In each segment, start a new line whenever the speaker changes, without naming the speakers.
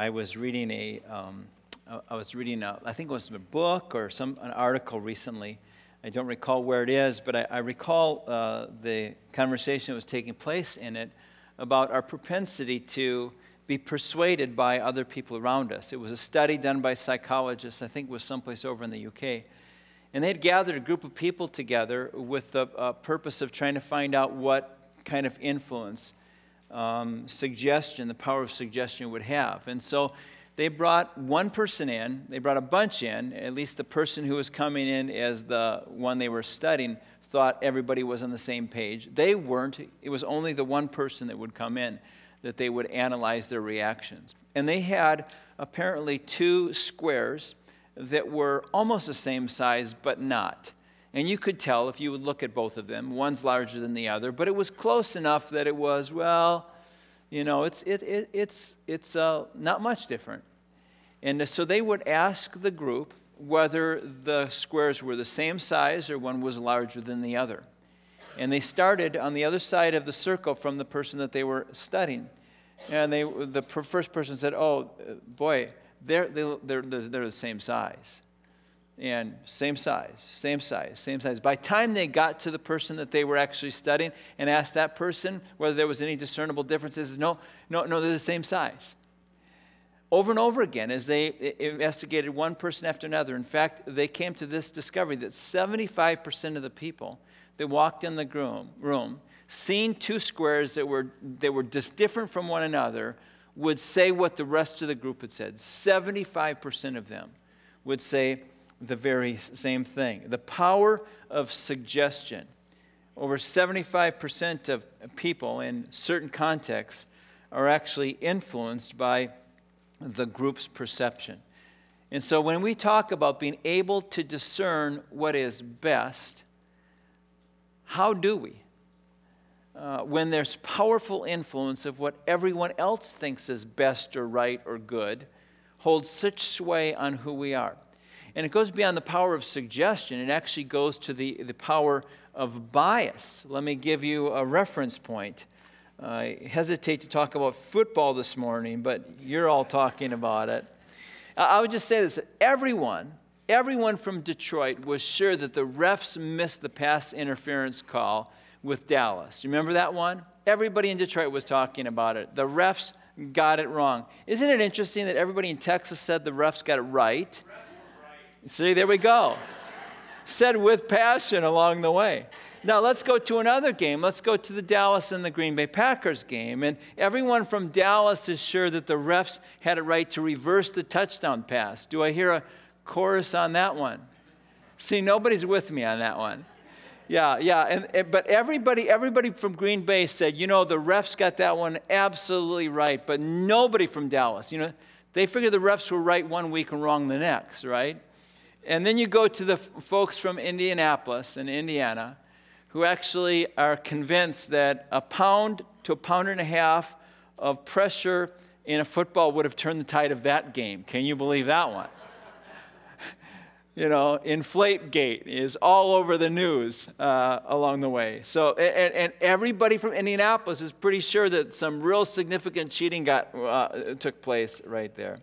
I was reading a, um, I was reading, a, I think it was a book or some an article recently. I don't recall where it is, but I, I recall uh, the conversation that was taking place in it about our propensity to be persuaded by other people around us. It was a study done by psychologists, I think it was someplace over in the UK. And they had gathered a group of people together with the uh, purpose of trying to find out what kind of influence um, suggestion, the power of suggestion would have. And so they brought one person in, they brought a bunch in, at least the person who was coming in as the one they were studying thought everybody was on the same page. They weren't. It was only the one person that would come in that they would analyze their reactions. And they had apparently two squares that were almost the same size, but not. And you could tell if you would look at both of them. One's larger than the other, but it was close enough that it was, well, you know, it's, it, it, it's, it's uh, not much different. And so they would ask the group whether the squares were the same size or one was larger than the other. And they started on the other side of the circle from the person that they were studying. And they, the first person said, Oh, boy, they're, they're, they're, they're the same size and same size, same size, same size. By the time they got to the person that they were actually studying and asked that person whether there was any discernible differences, no, no, no, they're the same size. Over and over again, as they investigated one person after another, in fact, they came to this discovery that 75% of the people that walked in the room, room seeing two squares that were, that were different from one another, would say what the rest of the group had said. 75% of them would say, the very same thing. The power of suggestion. Over 75% of people in certain contexts are actually influenced by the group's perception. And so when we talk about being able to discern what is best, how do we? Uh, when there's powerful influence of what everyone else thinks is best or right or good, holds such sway on who we are. And it goes beyond the power of suggestion, it actually goes to the, the power of bias. Let me give you a reference point. I hesitate to talk about football this morning, but you're all talking about it. I would just say this everyone, everyone from Detroit was sure that the refs missed the pass interference call with Dallas. Remember that one? Everybody in Detroit was talking about it. The refs got it wrong. Isn't it interesting that everybody in Texas said the refs got it right? See, there we go. Said with passion along the way. Now let's go to another game. Let's go to the Dallas and the Green Bay Packers game. And everyone from Dallas is sure that the refs had it right to reverse the touchdown pass. Do I hear a chorus on that one? See, nobody's with me on that one. Yeah, yeah, and, and, but everybody, everybody from Green Bay said, you know, the refs got that one absolutely right, but nobody from Dallas. You know, they figured the refs were right one week and wrong the next, right? And then you go to the f- folks from Indianapolis and Indiana who actually are convinced that a pound to a pound and a half of pressure in a football would have turned the tide of that game. Can you believe that one? you know, Inflate Gate is all over the news uh, along the way. So, and, and, everybody from Indianapolis is pretty sure that some real significant cheating got, uh, took place right there.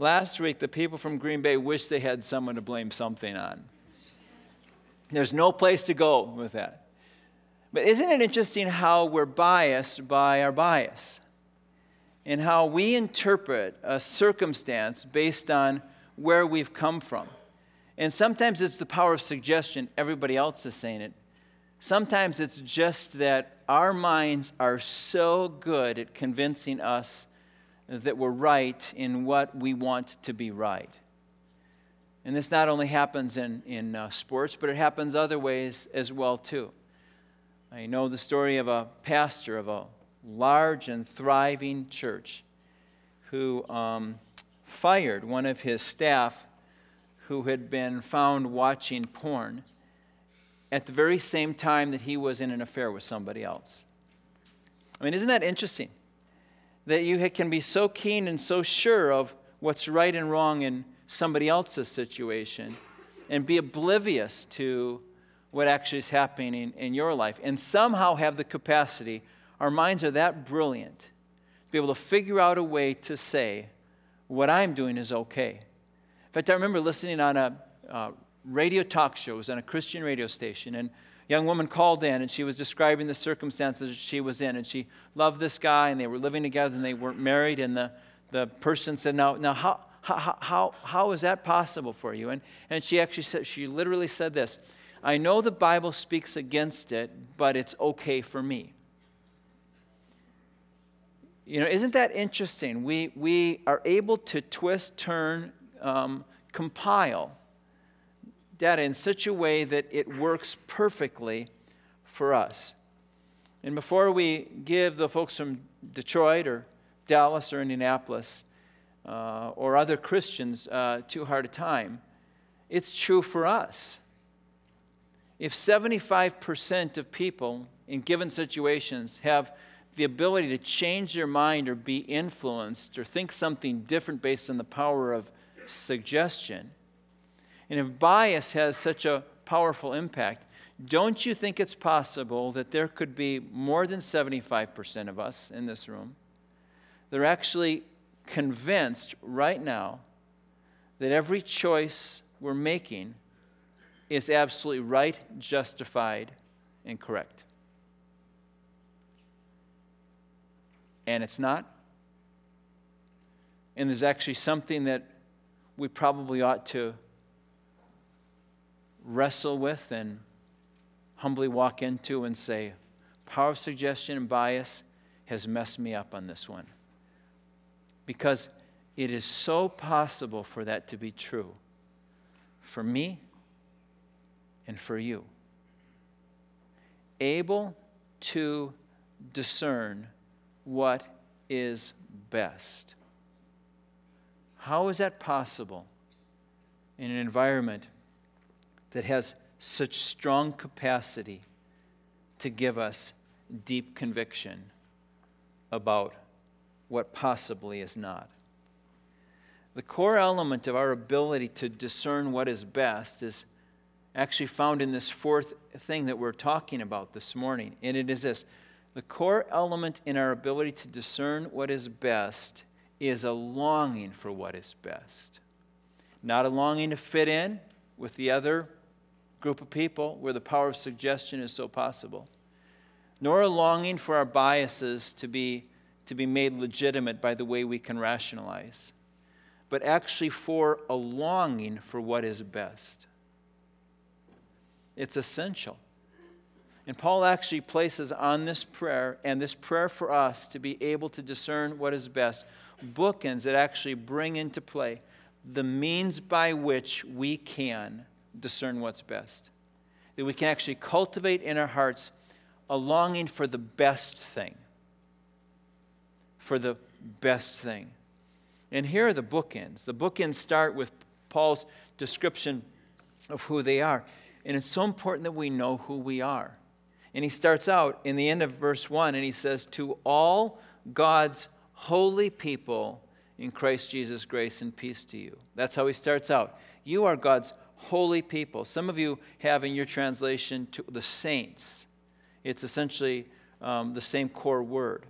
Last week, the people from Green Bay wished they had someone to blame something on. There's no place to go with that. But isn't it interesting how we're biased by our bias? And how we interpret a circumstance based on where we've come from. And sometimes it's the power of suggestion, everybody else is saying it. Sometimes it's just that our minds are so good at convincing us that we're right in what we want to be right. And this not only happens in, in uh, sports, but it happens other ways as well, too. I know the story of a pastor of a large and thriving church who um, fired one of his staff who had been found watching porn at the very same time that he was in an affair with somebody else. I mean, isn't that interesting? That you can be so keen and so sure of what's right and wrong in somebody else's situation and be oblivious to what actually is happening in, your life and somehow have the capacity, our minds are that brilliant, to be able to figure out a way to say, what I'm doing is okay. In fact, I remember listening on a uh, radio talk show, it was on a Christian radio station, and young woman called in and she was describing the circumstances she was in. And she loved this guy, and they were living together and they weren't married. And the, the person said, Now, now how, how, how, how is that possible for you? And, and she actually said, she literally said this I know the Bible speaks against it, but it's okay for me. You know, isn't that interesting? We, we are able to twist, turn, um, compile data in such a way that it works perfectly for us. And before we give the folks from Detroit or Dallas or Indianapolis uh, or other Christians uh, too hard a time, it's true for us. If 75% of people in given situations have the ability to change their mind or be influenced or think something different based on the power of suggestion. And if bias has such a powerful impact, don't you think it's possible that there could be more than 75% of us in this room that are actually convinced right now that every choice we're making is absolutely right, justified, and correct? and it's not. And there's actually something that we probably ought to wrestle with and humbly walk into and say, power of suggestion and bias has messed me up on this one. Because it is so possible for that to be true for me and for you. Able to discern what is best. How is that possible in an environment that has such strong capacity to give us deep conviction about what possibly is not? The core element of our ability to discern what is best is actually found in this fourth thing that we're talking about this morning, and it is this the core element in our ability to discern what is best is a longing for what is best. Not a longing to fit in with the other group of people where the power of suggestion is so possible, nor a longing for our biases to be, to be made legitimate by the way we can rationalize, but actually for a longing for what is best. It's essential. And Paul actually places on this prayer and this prayer for us to be able to discern what is best bookends that actually bring into play the means by which we can discern what's best. That we can actually cultivate in our hearts a longing for the best thing. For the best thing. And here are the bookends. The bookends start with Paul's description of who they are. And it's so important that we know who we are. And he starts out in the end of verse 1 and he says, To all God's holy people in Christ Jesus, grace and peace to you. That's how he starts out. You are God's holy people. Some of you have in your translation to the saints. It's essentially um, the same core word.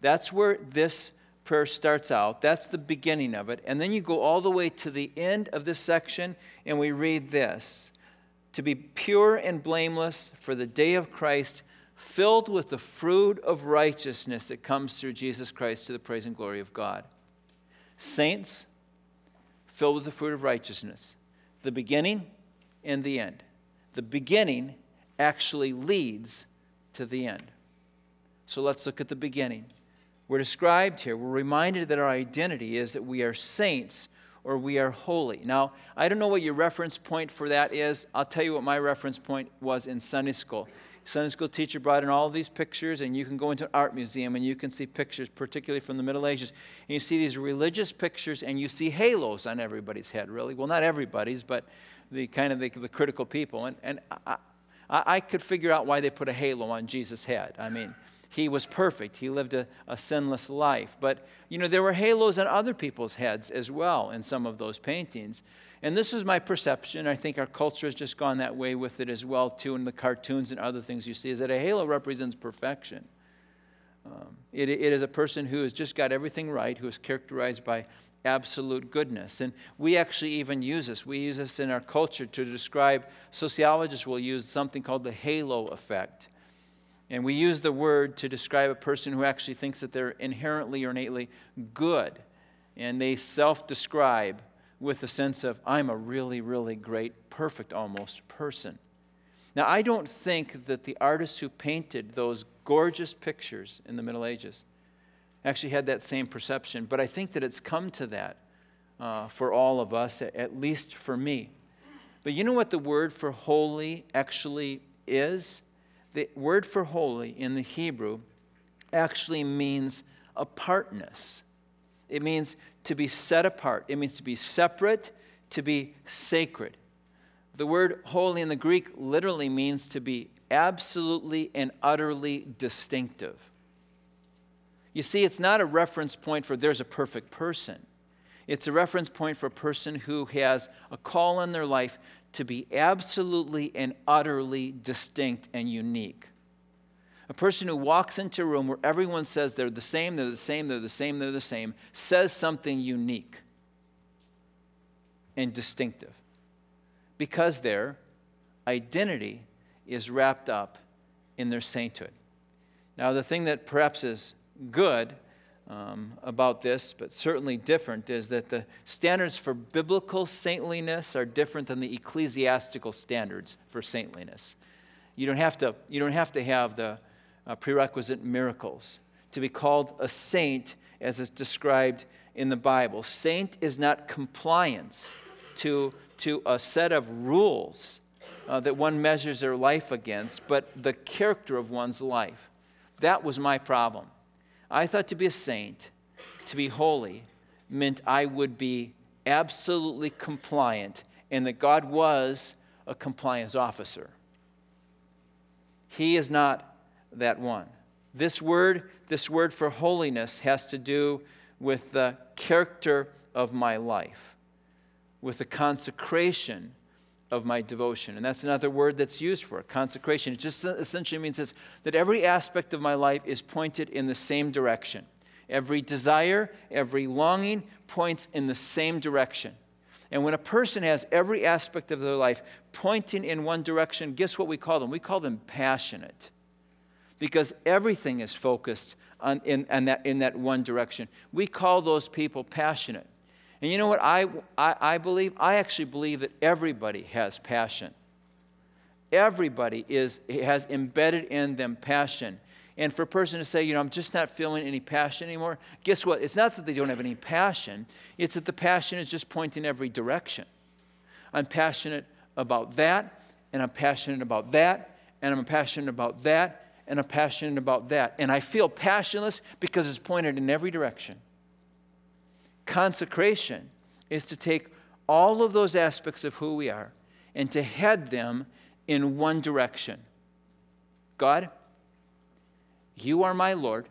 That's where this prayer starts out. That's the beginning of it. And then you go all the way to the end of this section and we read this to be pure and blameless for the day of Christ, filled with the fruit of righteousness that comes through Jesus Christ to the praise and glory of God. Saints, filled with the fruit of righteousness, the beginning and the end. The beginning actually leads to the end. So let's look at the beginning. We're described here, we're reminded that our identity is that we are saints or we are holy. Now, I don't know what your reference point for that is. I'll tell you what my reference point was in Sunday school. Sunday school teacher brought in all these pictures, and you can go into an art museum and you can see pictures, particularly from the Middle Ages. And you see these religious pictures, and you see halos on everybody's head, really. Well, not everybody's, but the kind of the, the critical people. And, and I, I could figure out why they put a halo on Jesus' head. I mean, he was perfect. He lived a, a, sinless life. But, you know, there were halos on other people's heads as well in some of those paintings. And this is my perception. I think our culture has just gone that way with it as well, too, in the cartoons and other things you see, is that a halo represents perfection. Um, it, it is a person who has just got everything right, who is characterized by absolute goodness. And we actually even use this. We use this in our culture to describe, sociologists will use something called the halo effect. And we use the word to describe a person who actually thinks that they're inherently or innately good. And they self describe with the sense of, I'm a really, really great, perfect almost person. Now, I don't think that the artists who painted those gorgeous pictures in the Middle Ages actually had that same perception, but I think that it's come to that uh, for all of us, at least for me. But you know what the word for holy actually is? The word for holy in the Hebrew actually means apartness. It means to be set apart, it means to be separate, to be sacred. The word holy in the Greek literally means to be absolutely and utterly distinctive. You see, it's not a reference point for there's a perfect person. It's a reference point for a person who has a call in their life to be absolutely and utterly distinct and unique. A person who walks into a room where everyone says they're the same, they're the same, they're the same, they're the same, says something unique and distinctive because their identity is wrapped up in their sainthood. Now, the thing that perhaps is good um, about this, but certainly different, is that the standards for biblical saintliness are different than the ecclesiastical standards for saintliness. You don't have to, you don't have, to have the uh, prerequisite miracles to be called a saint as is described in the Bible. Saint is not compliance to, to a set of rules uh, that one measures their life against, but the character of one's life. That was my problem. I thought to be a saint, to be holy, meant I would be absolutely compliant and that God was a compliance officer. He is not that one. This word, this word for holiness has to do with the character of my life, with the consecration of my devotion. And that's another word that's used for it, consecration. It just essentially means this, that every aspect of my life is pointed in the same direction. Every desire, every longing points in the same direction. And when a person has every aspect of their life pointing in one direction, guess what we call them? We call them passionate. Because everything is focused on, in, on that, in that one direction. We call those people passionate. And you know what I, I, I believe? I actually believe that everybody has passion. Everybody is, has embedded in them passion. And for a person to say, you know, I'm just not feeling any passion anymore, guess what? It's not that they don't have any passion, it's that the passion is just pointing every direction. I'm passionate about that, and I'm passionate about that, and I'm passionate about that, and I'm passionate about that. And I feel passionless because it's pointed in every direction. Consecration is to take all of those aspects of who we are and to head them in one direction. God, you are my Lord.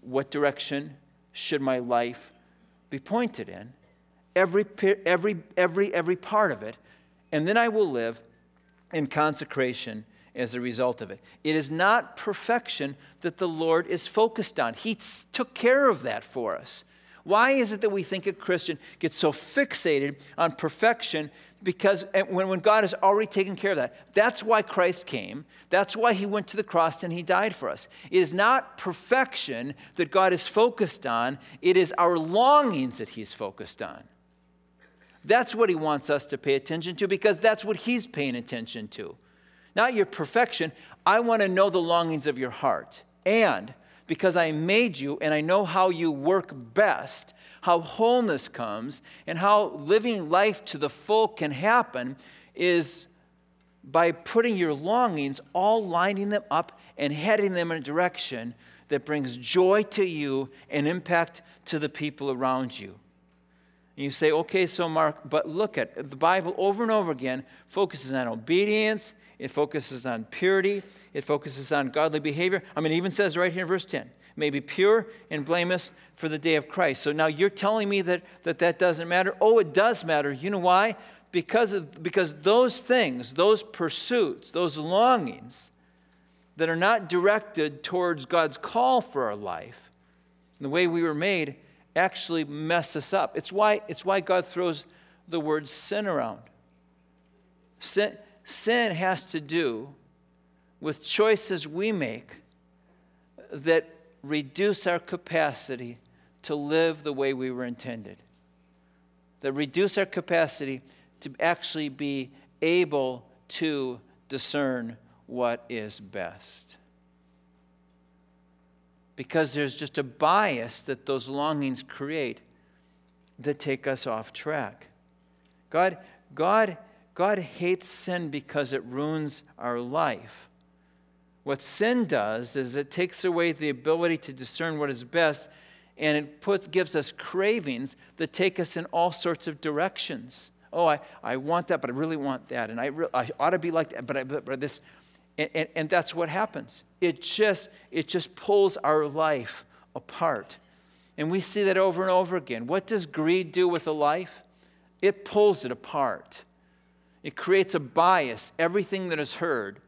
What direction should my life be pointed in? Every, every, every, every part of it. And then I will live in consecration as a result of it. It is not perfection that the Lord is focused on. He took care of that for us. Why is it that we think a Christian gets so fixated on perfection? Because eh, when, when God has already taken care of that, that's why Christ came. That's why he went to the cross and he died for us. It is not perfection that God is focused on, it is our longings that he's focused on. That's what he wants us to pay attention to because that's what he's paying attention to not your perfection. I want to know the longings of your heart. And because I made you and I know how you work best, how wholeness comes, and how living life to the full can happen is by putting your longings, all lining them up and heading them in a direction that brings joy to you and impact to the people around you. And you say, okay, so Mark, but look at the Bible over and over again focuses on obedience, it focuses on purity. It focuses on godly behavior. I mean, it even says right here in verse 10 may be pure and blameless for the day of Christ. So now you're telling me that that, that doesn't matter? Oh, it does matter. You know why? Because, of, because those things, those pursuits, those longings, that are not directed towards God's call for our life, the way we were made, actually mess us up. It's why, it's why God throws the word sin around. Sin, sin has to do with choices we make that reduce our capacity to live the way we were intended, that reduce our capacity to actually be able to discern what is best. Because there's just a bias that those longings create that take us off track. God, God, God hates sin because it ruins our life. What sin does is it takes away the ability to discern what is best and it puts, gives us cravings that take us in all sorts of directions. Oh, I, I want that, but I really want that. And I, re- I ought to be like that, but, I, but, this. And, and, and that's what happens. It just, it just pulls our life apart. And we see that over and over again. What does greed do with a life? It pulls it apart. It creates a bias. Everything that is heard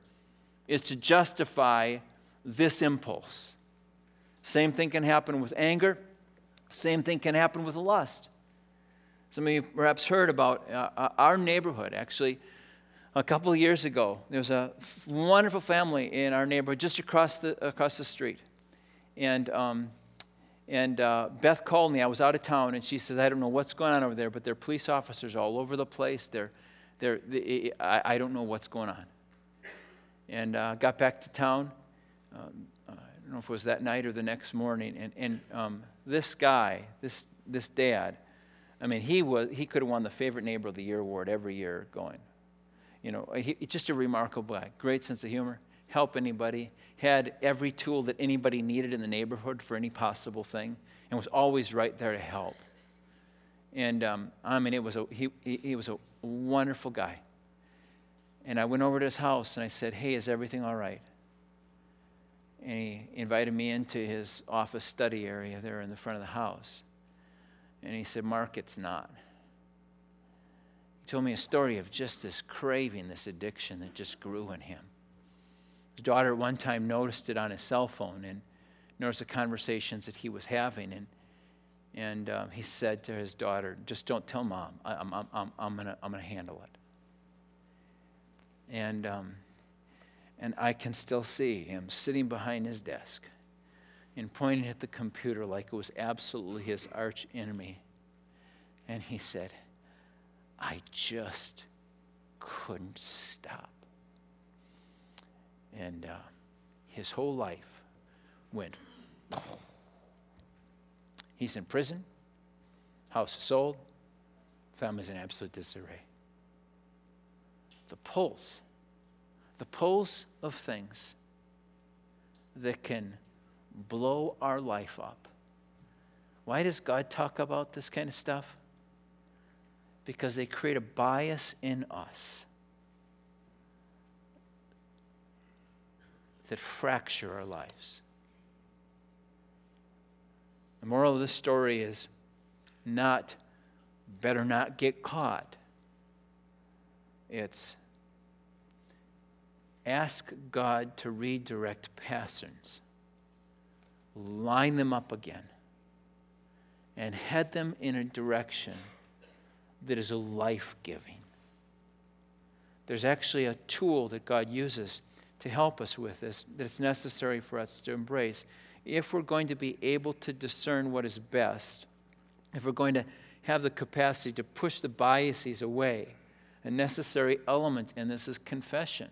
is to justify this impulse. Same thing can happen with anger. Same thing can happen with lust. Some of you perhaps heard about uh, uh, our neighborhood. Actually, a couple of years ago, there was a f- wonderful family in our neighborhood just across the, across the street. And, um, and uh, Beth called me. I was out of town, and she says, I don't know what's going on over there, but there are police officers all over the place. They're, they're, they, I, I don't know what's going on. And uh, got back to town. Um, I don't know if it was that night or the next morning. And, and um, this guy, this, this dad, I mean, he, was, he could have won the Favorite Neighbor of the Year award every year going. You know, he, just a remarkable guy. Great sense of humor, help anybody, had every tool that anybody needed in the neighborhood for any possible thing, and was always right there to help. And um, I mean, it was a, he, he was a wonderful guy. And I went over to his house and I said, Hey, is everything all right? And he invited me into his office study area there in the front of the house. And he said, Mark, it's not. He told me a story of just this craving, this addiction that just grew in him. His daughter one time noticed it on his cell phone and noticed the conversations that he was having. And, and um, he said to his daughter, Just don't tell mom. I, am I'm, I'm, I'm going to I'm to handle it. And, um, and I can still see him sitting behind his desk and pointing at the computer like it was absolutely his arch enemy. And he said, I just couldn't stop. And uh, his whole life went. He's in prison, house is sold, family's in absolute disarray. The pulse, the pulse of things that can blow our life up. Why does God talk about this kind of stuff? Because they create a bias in us that fracture our lives. The moral of this story is not better not get caught. It's ask God to redirect patterns line them up again, and head them in a direction that is life giving. There's actually a tool that God uses to help us with this that it's necessary for us to embrace. If we're going to be able to discern what is best, if we're going to have the capacity to push the biases away, a necessary element in this is confession.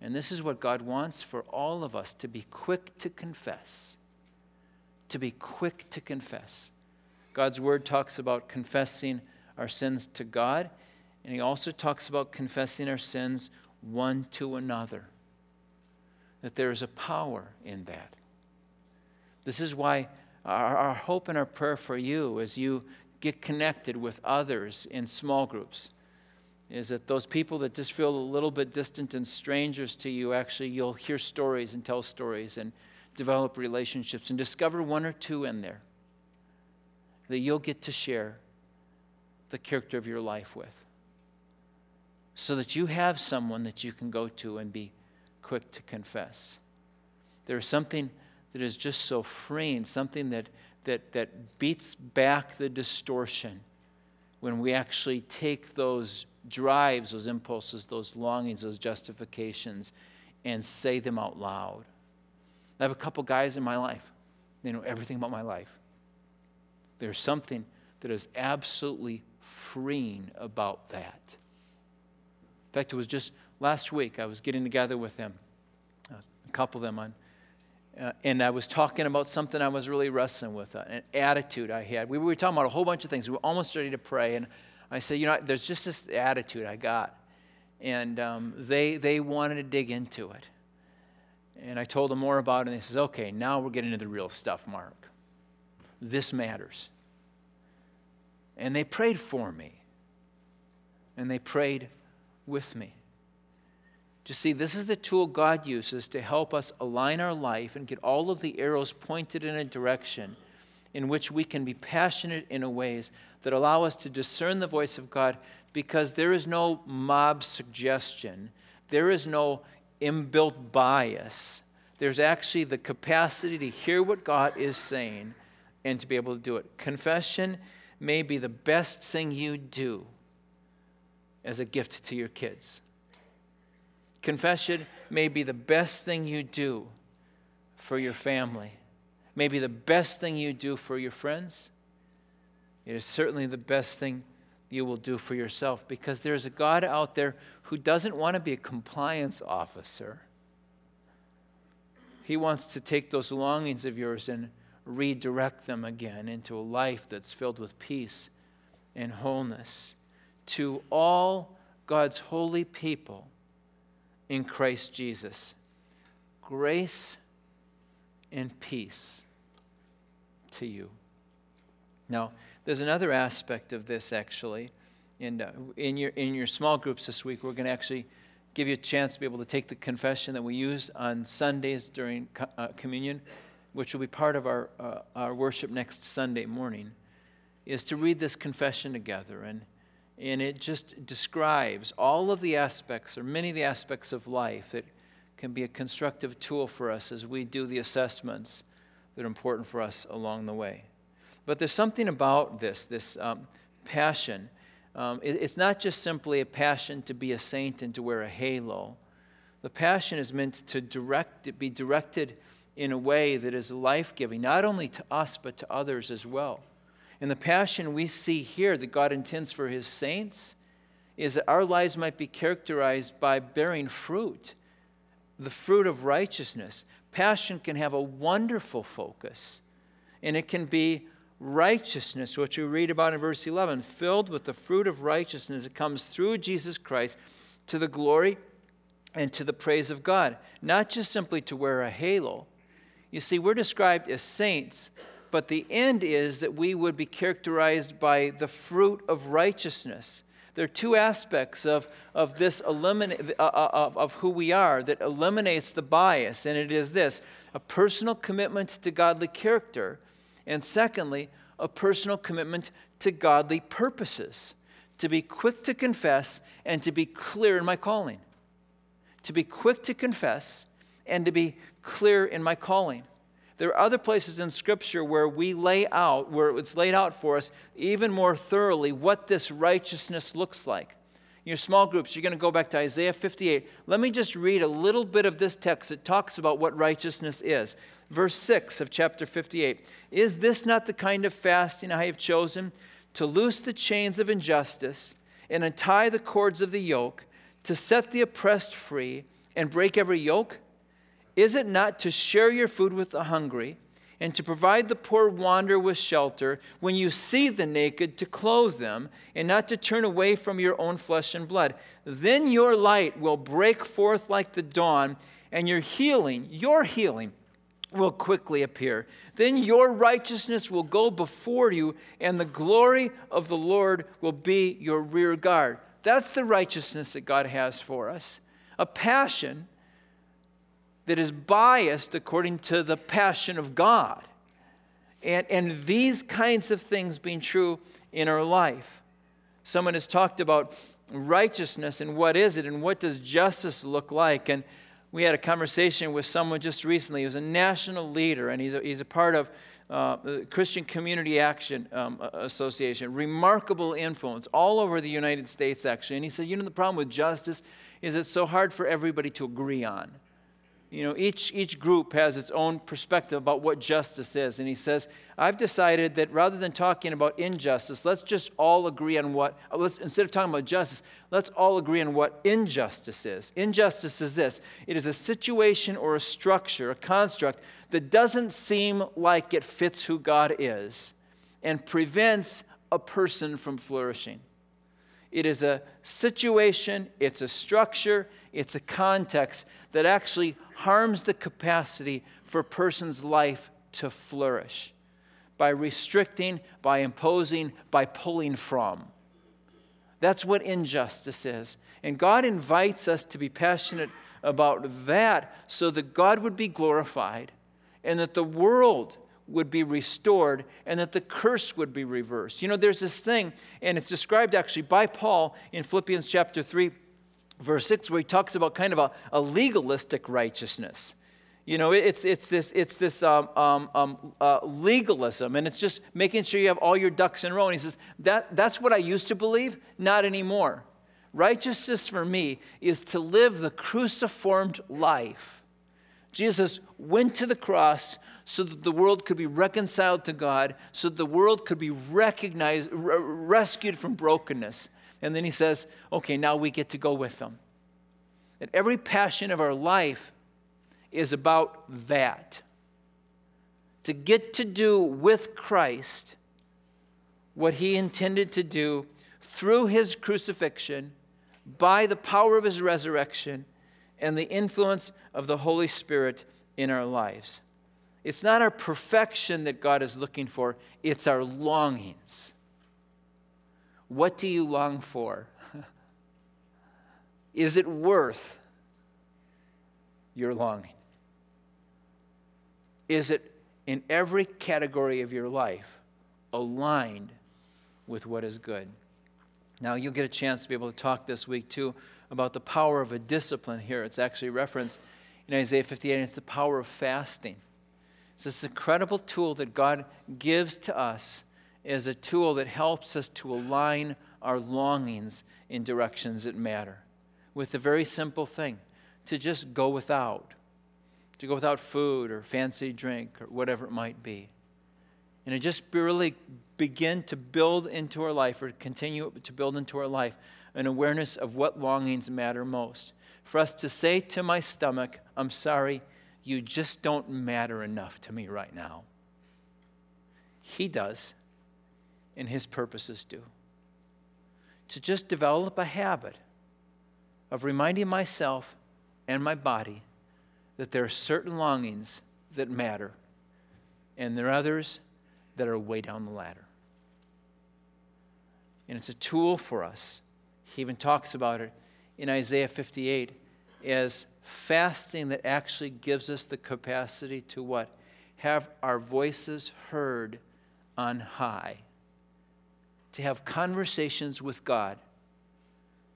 And this is what God wants for all of us to be quick to confess. To be quick to confess. God's word talks about confessing our sins to God, and He also talks about confessing our sins one to another. That there is a power in that. This is why our, our hope and our prayer for you as you get connected with others in small groups is that those people that just feel a little bit distant and strangers to you, actually, you'll hear stories and tell stories and develop relationships and discover one or two in there that you'll get to share the character of your life with. So that you have someone that you can go to and be quick to confess. There's something that is just so freeing, something that, that, that beats back the distortion when we actually take those drives, those impulses, those longings, those justifications, and say them out loud. I have a couple guys in my life. They know everything about my life. There's something that is absolutely freeing about that. In fact, it was just last week I was getting together with them, a couple of them on uh, and I was talking about something I was really wrestling with, uh, an attitude I had. We were talking about a whole bunch of things. We were almost ready to pray, and I said, you know, there's just this attitude I got, and um, they they wanted to dig into it, and I told them more about it, and they says, okay, now we're getting into the real stuff, Mark. This matters. And they prayed for me, and they prayed with me. You see, this is the tool God uses to help us align our life and get all of the arrows pointed in a direction in which we can be passionate in ways that allow us to discern the voice of God because there is no mob suggestion, there is no inbuilt bias. There's actually the capacity to hear what God is saying and to be able to do it. Confession may be the best thing you do as a gift to your kids. Confession may be the best thing you do for your family, maybe the best thing you do for your friends. It is certainly the best thing you will do for yourself because there's a God out there who doesn't want to be a compliance officer. He wants to take those longings of yours and redirect them again into a life that's filled with peace and wholeness. To all God's holy people, in Christ Jesus. Grace and peace to you. Now, there's another aspect of this actually. In, uh, in, your, in your small groups this week, we're going to actually give you a chance to be able to take the confession that we use on Sundays during co- uh, communion, which will be part of our, uh, our worship next Sunday morning, is to read this confession together. And and it just describes all of the aspects, or many of the aspects of life that can be a constructive tool for us as we do the assessments that are important for us along the way. But there's something about this, this um, passion. Um, it, it's not just simply a passion to be a saint and to wear a halo. The passion is meant to direct, be directed in a way that is life giving, not only to us, but to others as well. And the passion we see here that God intends for his saints is that our lives might be characterized by bearing fruit, the fruit of righteousness. Passion can have a wonderful focus, and it can be righteousness, which we read about in verse 11, filled with the fruit of righteousness that comes through Jesus Christ to the glory and to the praise of God, not just simply to wear a halo. You see, we're described as saints but the end is that we would be characterized by the fruit of righteousness. There are two aspects of, of this eliminate, uh, uh, of, of who we are that eliminates the bias, and it is this a personal commitment to godly character, and secondly, a personal commitment to godly purposes. To be quick to confess and to be clear in my calling. To be quick to confess and to be clear in my calling. There are other places in Scripture where we lay out, where it's laid out for us even more thoroughly what this righteousness looks like. In your small groups, you're going to go back to Isaiah 58. Let me just read a little bit of this text that talks about what righteousness is. Verse 6 of chapter 58 Is this not the kind of fasting I have chosen? To loose the chains of injustice and untie the cords of the yoke, to set the oppressed free and break every yoke? Is it not to share your food with the hungry and to provide the poor wanderer with shelter when you see the naked to clothe them and not to turn away from your own flesh and blood? Then your light will break forth like the dawn and your healing, your healing, will quickly appear. Then your righteousness will go before you, and the glory of the Lord will be your rear guard. That's the righteousness that God has for us a passion that is biased according to the passion of God. And, and these kinds of things being true in our life. Someone has talked about righteousness and what is it and what does justice look like. And we had a conversation with someone just recently He was a national leader, and he's a, he's a part of uh, the Christian Community Action um, Association. Remarkable influence all over the United States, actually. And he said, You know, the problem with justice is it's so hard for everybody to agree on. You know, each, each group has its own perspective about what justice is. And he says, I've decided that rather than talking about injustice, let's just all agree on what, let's, instead of talking about justice, let's all agree on what injustice is. Injustice is this it is a situation or a structure, a construct that doesn't seem like it fits who God is and prevents a person from flourishing. It is a situation, it's a structure, it's a context that actually harms the capacity for a person's life to flourish by restricting, by imposing, by pulling from. That's what injustice is. And God invites us to be passionate about that so that God would be glorified and that the world would be restored and that the curse would be reversed. You know, there's this thing, and it's described actually by Paul in Philippians chapter 3 verse 6 where he talks about kind of a, a legalistic righteousness. You know, it's, it's this, it's this um, um, um, uh, legalism, and it's just making sure you have all your ducks in a row. And he says, that, That's what I used to believe, not anymore. Righteousness for me is to live the cruciformed life. Jesus went to the cross so that the world could be reconciled to God, so that the world could be recognized, rescued from brokenness. And then he says, okay, now we get to go with them. That every passion of our life is about that. To get to do with Christ what he intended to do through his crucifixion, by the power of his resurrection, and the influence of the Holy Spirit in our lives. It's not our perfection that God is looking for, it's our longings. What do you long for? Is it worth your longing? Is it in every category of your life aligned with what is good? Now, you'll get a chance to be able to talk this week too about the power of a discipline here. It's actually referenced in Isaiah 58, and it's the power of fasting. It's this incredible tool that God gives to us is a tool that helps us to align our longings in directions that matter. With a very simple thing to just go without, to go without food or fancy drink or whatever it might be. And to just really begin to build into our life or continue to build into our life an awareness of what longings matter most. For us to say to my stomach, I'm sorry, you just don't matter enough to me right now. He does and His purposes do. To just develop a habit of reminding myself and my body that there are certain longings that matter, and there are others that are way down the ladder. And it's a tool for us. He even talks about it in Isaiah 58 as fasting that actually gives us the capacity to what? Have our voices heard on high to have conversations with God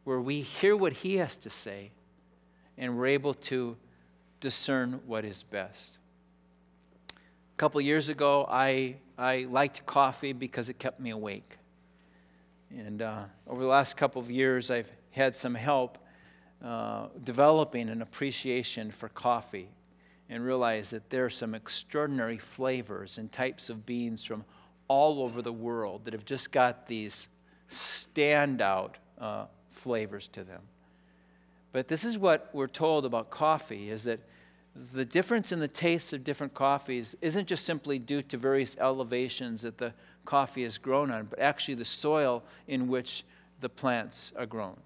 where we hear what He has to say and we're able to discern what is best. A couple years ago, I, I liked coffee because it kept me awake. And uh, over the last couple of years, I've had some help uh, developing an appreciation for coffee and realize that there are some extraordinary flavors and types of beans from all over the world that have just got these standout uh, flavors to them. But this is what we're told about coffee is that the difference in the tastes of different coffees isn't just simply due to various elevations that the coffee is grown on, but actually the soil in which the plants are grown.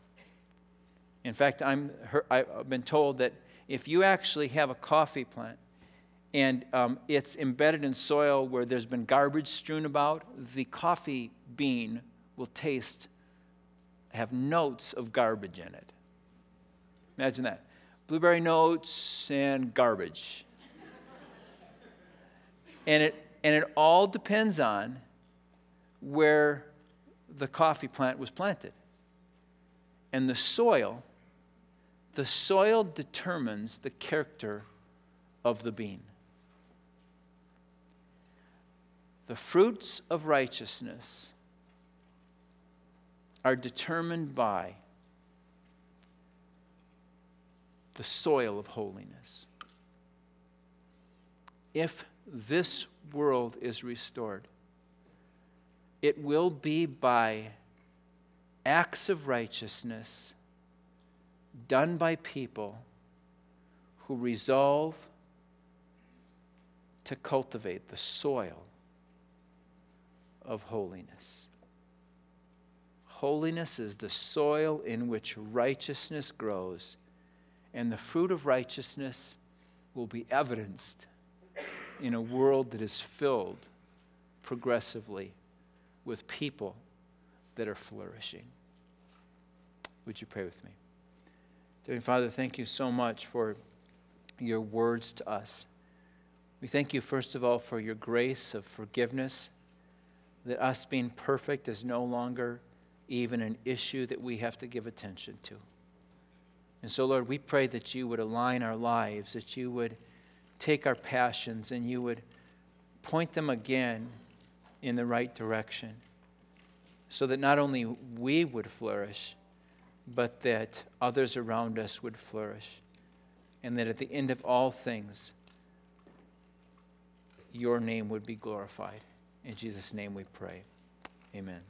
In fact, I'm, I've been told that if you actually have a coffee plant and um, it's embedded in soil where there's been garbage strewn about, the coffee bean will taste, have notes of garbage in it. Imagine that. Blueberry notes and garbage. and, it, and it all depends on where the coffee plant was planted. And the soil the soil determines the character of the bean. The fruits of righteousness are determined by the soil of holiness. If this world is restored, it will be by acts of righteousness done by people who resolve to cultivate the soil of holiness. Holiness is the soil in which righteousness grows, and the fruit of righteousness will be evidenced in a world that is filled progressively with people that are flourishing. Would you pray with me? Dear Father, thank you so much for your words to us. We thank you, first of all, for your grace of forgiveness, that us being perfect is no longer even an issue that we have to give attention to. And so, Lord, we pray that you would align our lives, that you would take our passions and you would point them again in the right direction so that not only we would flourish, but that others around us would flourish. And that at the end of all things, your name would be glorified. In Jesus' name we pray. Amen.